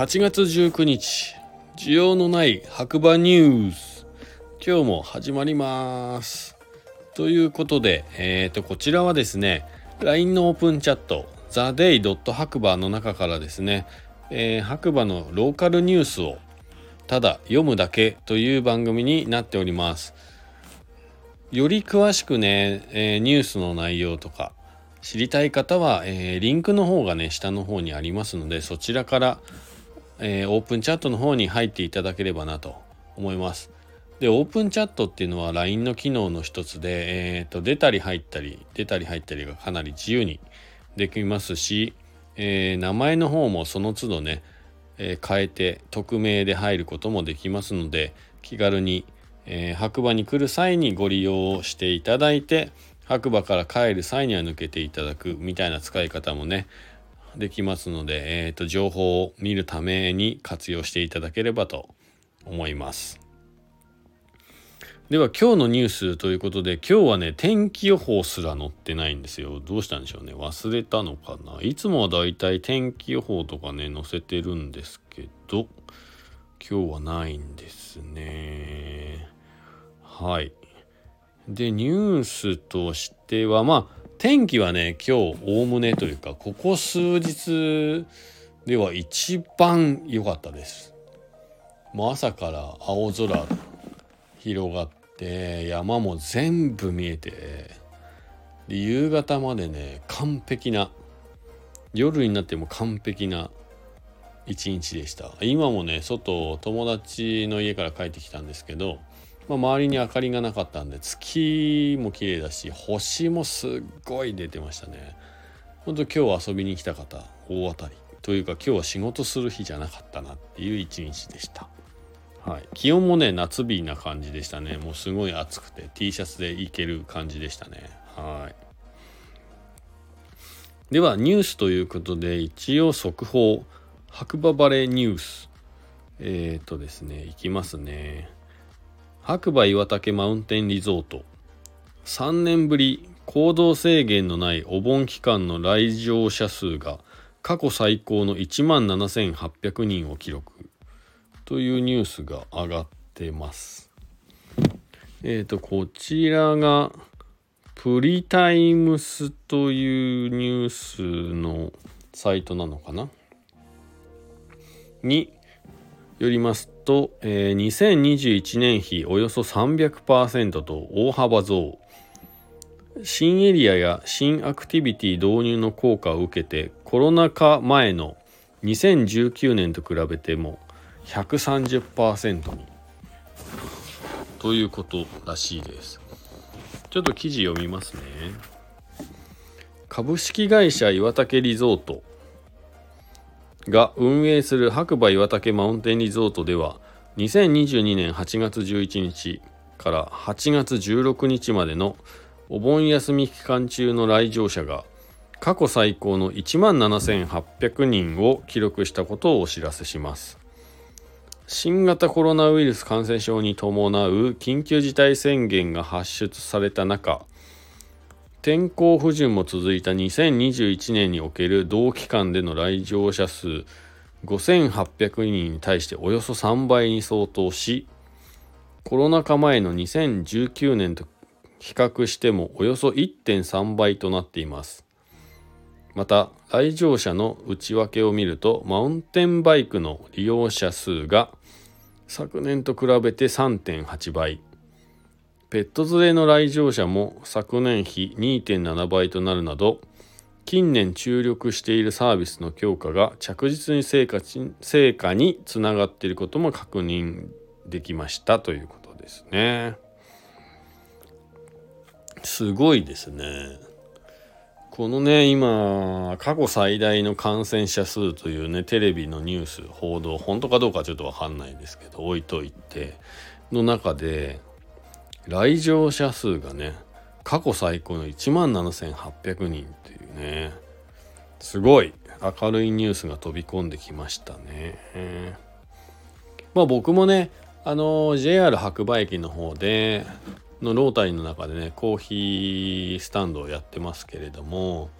8月19日需要のない白馬ニュース今日も始まりますということで、えー、とこちらはですね LINE のオープンチャット theday. 白馬の中からですね、えー、白馬のローカルニュースをただ読むだけという番組になっておりますより詳しくね、えー、ニュースの内容とか知りたい方は、えー、リンクの方がね下の方にありますのでそちらから、えー、オープンチャットの方に入っていただければなと思います。でオープンチャットっていうのは LINE の機能の一つで、えーと、出たり入ったり出たり入ったりがかなり自由にできますし、えー、名前の方もその都度ね、えー、変えて匿名で入ることもできますので気軽に、えー、白馬に来る際にご利用していただいて白馬から帰る際には抜けていただくみたいな使い方もねできますので、えーと、情報を見るために活用していただければと思います。では今日のニュースということで今日はね天気予報すら載ってないんですよ。どうしたんでしょうね。忘れたのかな。いつもはだいたい天気予報とかね載せてるんですけど今日はないんですね。はい。でニュースとしてはまあ天気はね今日おおむねというかここ数日では一番良かったです。もう朝から青空広がって山も全部見えてで夕方までね完璧な夜になっても完璧な一日でした。今もね外友達の家から帰ってきたんですけどまあ、周りに明かりがなかったんで月も綺麗だし星もすっごい出てましたね。ほんと今日遊びに来た方大当たり。というか今日は仕事する日じゃなかったなっていう一日でした。はい、気温もね夏日な感じでしたね。もうすごい暑くて T シャツでいける感じでしたね。はい。ではニュースということで一応速報。白馬バレーニュース。えっ、ー、とですねいきますね。白馬岩岳マウンテンリゾート。3年ぶり行動制限のないお盆期間の来場者数が過去最高の1万7800人を記録。というニュースが上がってます。えっ、ー、とこちらがプリタイムスというニュースのサイトなのかな？によりますと、えー、2021年比およそ300%と大幅増。新エリアや新アクティビティ導入の効果を受けてコロナ禍前の2019年と比べても130%に。ということらしいです。ちょっと記事読みますね。株式会社岩竹リゾート。が運営する白馬岩岳マウンテンリゾートでは2022年8月11日から8月16日までのお盆休み期間中の来場者が過去最高の1万7800人を記録したことをお知らせします。新型コロナウイルス感染症に伴う緊急事態宣言が発出された中天候不順も続いた2021年における同期間での来場者数5800人に対しておよそ3倍に相当しコロナ禍前の2019年と比較してもおよそ1.3倍となっています。また来場者の内訳を見るとマウンテンバイクの利用者数が昨年と比べて3.8倍。ペット連れの来場者も昨年比2.7倍となるなど近年注力しているサービスの強化が着実に成果成果につながっていることも確認できましたということですね。すごいですね。このね今過去最大の感染者数というねテレビのニュース報道本当かどうかちょっと分かんないですけど置いといての中で来場者数がね過去最高の1万7800人っていうねすごい明るいニュースが飛び込んできましたね。まあ僕もねあの JR 白馬駅の方でのロータリーの中でねコーヒースタンドをやってますけれども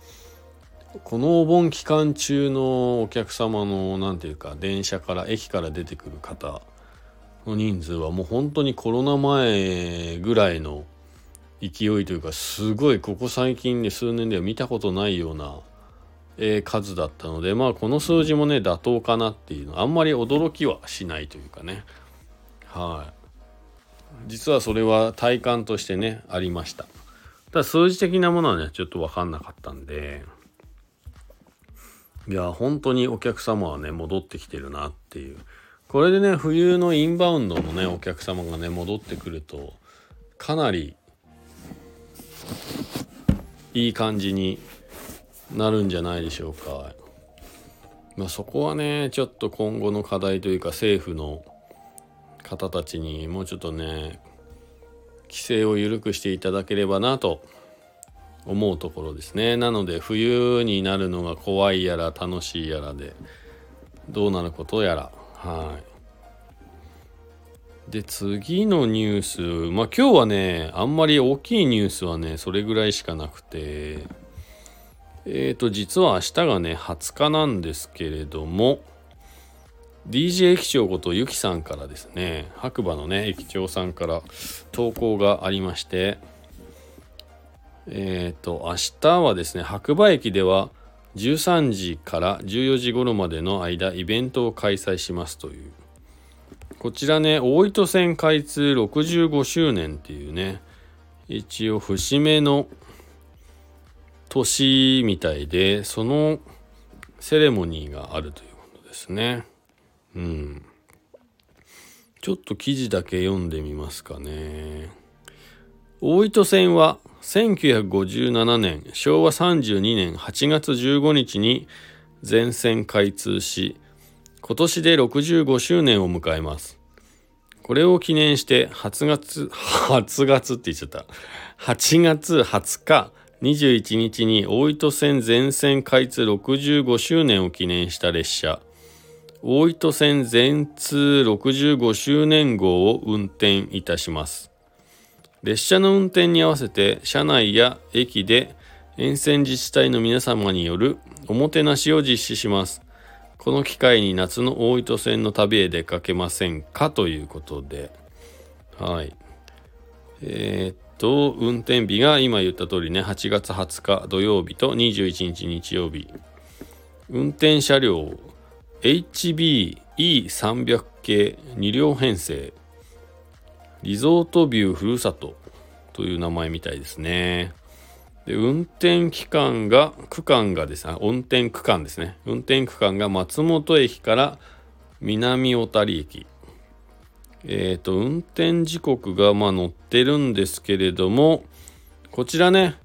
このお盆期間中のお客様の何て言うか電車から駅から出てくる方の人数はもう本当にコロナ前ぐらいの勢いというかすごいここ最近で数年では見たことないような、え、数だったのでまあこの数字もね妥当かなっていうのあんまり驚きはしないというかね。はい。実はそれは体感としてねありました。ただ数字的なものはねちょっと分かんなかったんで。いや本当にお客様はね戻ってきてるなっていう。これでね冬のインバウンドのねお客様がね戻ってくるとかなりいい感じになるんじゃないでしょうか。まあ、そこはねちょっと今後の課題というか政府の方たちにもうちょっとね規制を緩くしていただければなと思うところですねなので冬になるのが怖いやら楽しいやらでどうなることやらはい。で次のニュース。まあ今日はねあんまり大きいニュースはねそれぐらいしかなくて。えっ、ー、と実は明日がね20日なんですけれども DJ 駅長ことゆきさんからですね白馬のね駅長さんから投稿がありましてえっ、ー、と明日はですね白馬駅では13時から14時頃までの間イベントを開催しますというこちらね大糸線開通65周年っていうね一応節目の年みたいでそのセレモニーがあるということですね。うん。ちょっと記事だけ読んでみますかね。大糸線は1957年昭和32年8月15日に全線開通し今年で65周年を迎えます。これを記念して8月、8月って言っちゃった。8月20日21日に大糸線全線開通65周年を記念した列車大糸線全通65周年号を運転いたします。列車の運転に合わせて車内や駅で沿線自治体の皆様によるおもてなしを実施します。この機会に夏の大糸線の旅へ出かけませんか？ということで。はい。えー、っと、運転日が今言った通りね、8月20日土曜日と21日日曜日。運転車両 HBE300 系2両編成リゾートビューふるさとという名前みたいですね。で運転期間が区間がですね運転区間ですね運転区間が松本駅から南小谷駅えっ、ー、と運転時刻がまあ載ってるんですけれどもこちらね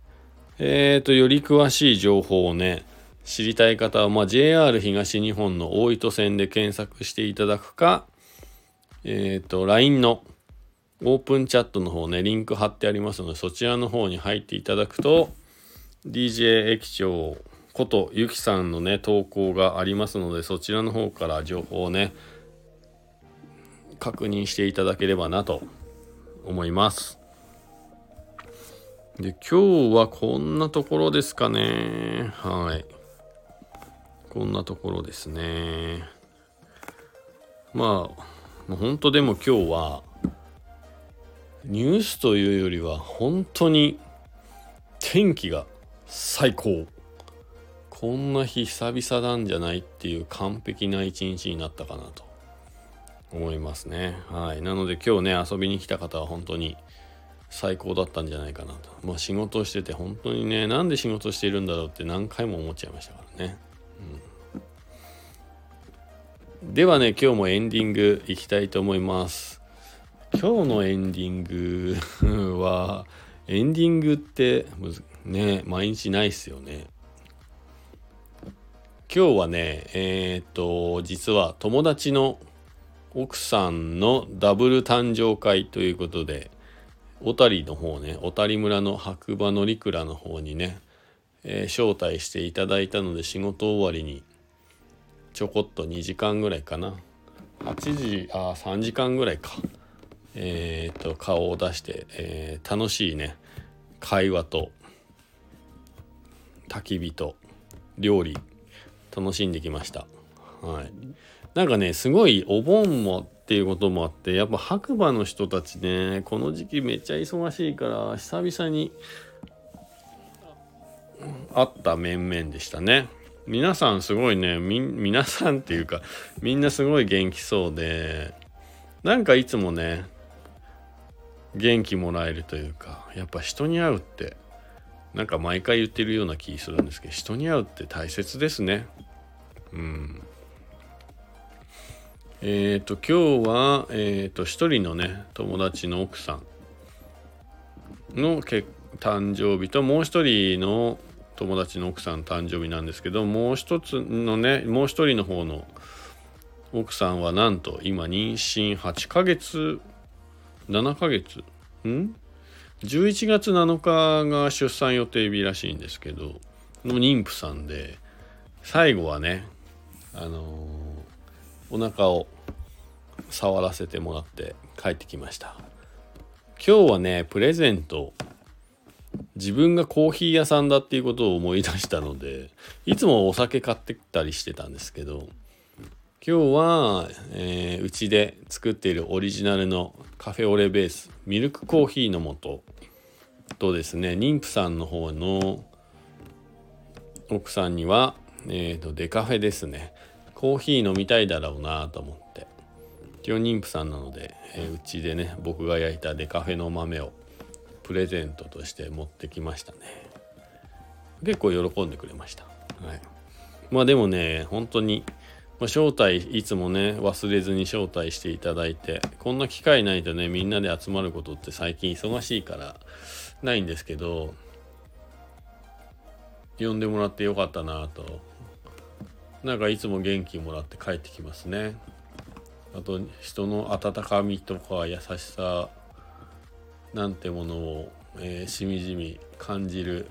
えっ、ー、とより詳しい情報をね知りたい方は、まあ、JR 東日本の大糸線で検索していただくか、えっ、ー、と、LINE のオープンチャットの方ね、リンク貼ってありますので、そちらの方に入っていただくと、DJ 駅長ことゆきさんのね、投稿がありますので、そちらの方から情報をね、確認していただければなと思います。で、今日はこんなところですかね。はい。こんなところですね。まあ、本当でも今日は、ニュースというよりは、本当に天気が最高。こんな日久々なんじゃないっていう完璧な一日になったかなと思いますね。はい。なので今日ね、遊びに来た方は本当に最高だったんじゃないかなと。まあ仕事してて本当にね、なんで仕事しているんだろうって何回も思っちゃいましたからね。うん、ではね今日もエンディングいきたいと思います今日のエンディング はエンディングってね毎日ないっすよね。今日はねえっ、と実は友達の奥さんのダブル誕生会ということで小谷の方ね小谷村の白馬乗鞍の方にねえー、招待していただいたので仕事終わりにちょこっと2時間ぐらいかな。8時あ3時間ぐらいか。えっ、と顔を出して、えー、楽しいね。会話と焚き火と料理楽しんできました。はい。なんかねすごいお盆もっていうこともあってやっぱ白馬の人たちねこの時期めっちゃ忙しいから久々に会った面々でしたね。皆さんすごいねみ皆さんっていうかみんなすごい元気そうでなんかいつもね元気もらえるというかやっぱ人に会うってなんか毎回言ってるような気するんですけど人に会うって大切ですね。うん。えっ、ー、と今日はえっ、ー、と一人のね友達の奥さんの誕生日ともう一人の友達の奥さん誕生日なんですけどもう一つのねもう一人の方の奥さんはなんと今妊娠8ヶ月7ヶ月。ん？11月7日が出産予定日らしいんですけどの妊婦さんで最後はねあのー、お腹を触らせてもらって帰ってきました。今日はねプレゼント自分がコーヒー屋さんだっていうことを思い出したのでいつもお酒買ってきたりしてたんですけど今日は、えー、うちで作っているオリジナルのカフェオレベースミルクコーヒーの素とですね妊婦さんの方の奥さんには、えーと、デカフェですね。コーヒー飲みたいだろうなと思って。今日妊婦さんなので、えー、うちでね僕が焼いたデカフェの豆をプレゼントとして持ってきましたね。結構喜んでくれました、はい、まあでもね本当に、ま、招待いつもね忘れずに招待していただいてこんな機会ないとねみんなで集まることって最近忙しいからないんですけど呼んでもらってよかったなと。なんかいつも元気もらって帰ってきますね。あと人の温かみとか優しさなんてものを、えー、しみじみ感じる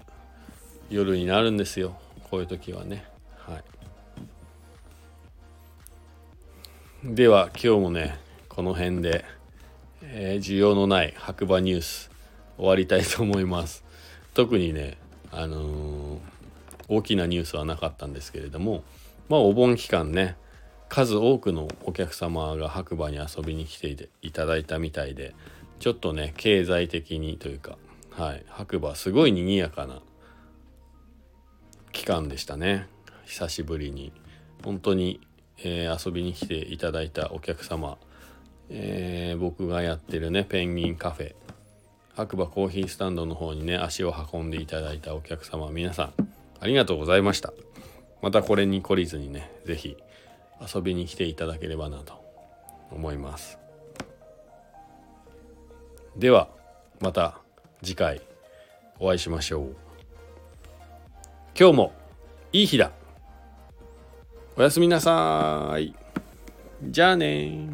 夜になるんですよ。こういう時はね。はい。では今日もねこの辺で、えー、需要のない白馬ニュース終わりたいと思います。特にねあのー、大きなニュースはなかったんですけれどもまあお盆期間ね数多くのお客様が白馬に遊びに来ていただいたみたいでちょっとね経済的にというか、はい、白馬すごい賑やかな期間でしたね。久しぶりに。本当に、えー、遊びに来ていただいたお客様、えー、僕がやってるねペンギンカフェ。白馬コーヒースタンドの方にね足を運んでいただいたお客様皆さんありがとうございました。またこれに懲りずにね是非遊びに来ていただければなと思います。ではまた次回お会いしましょう。今日もいい日だ。おやすみなさい。じゃあね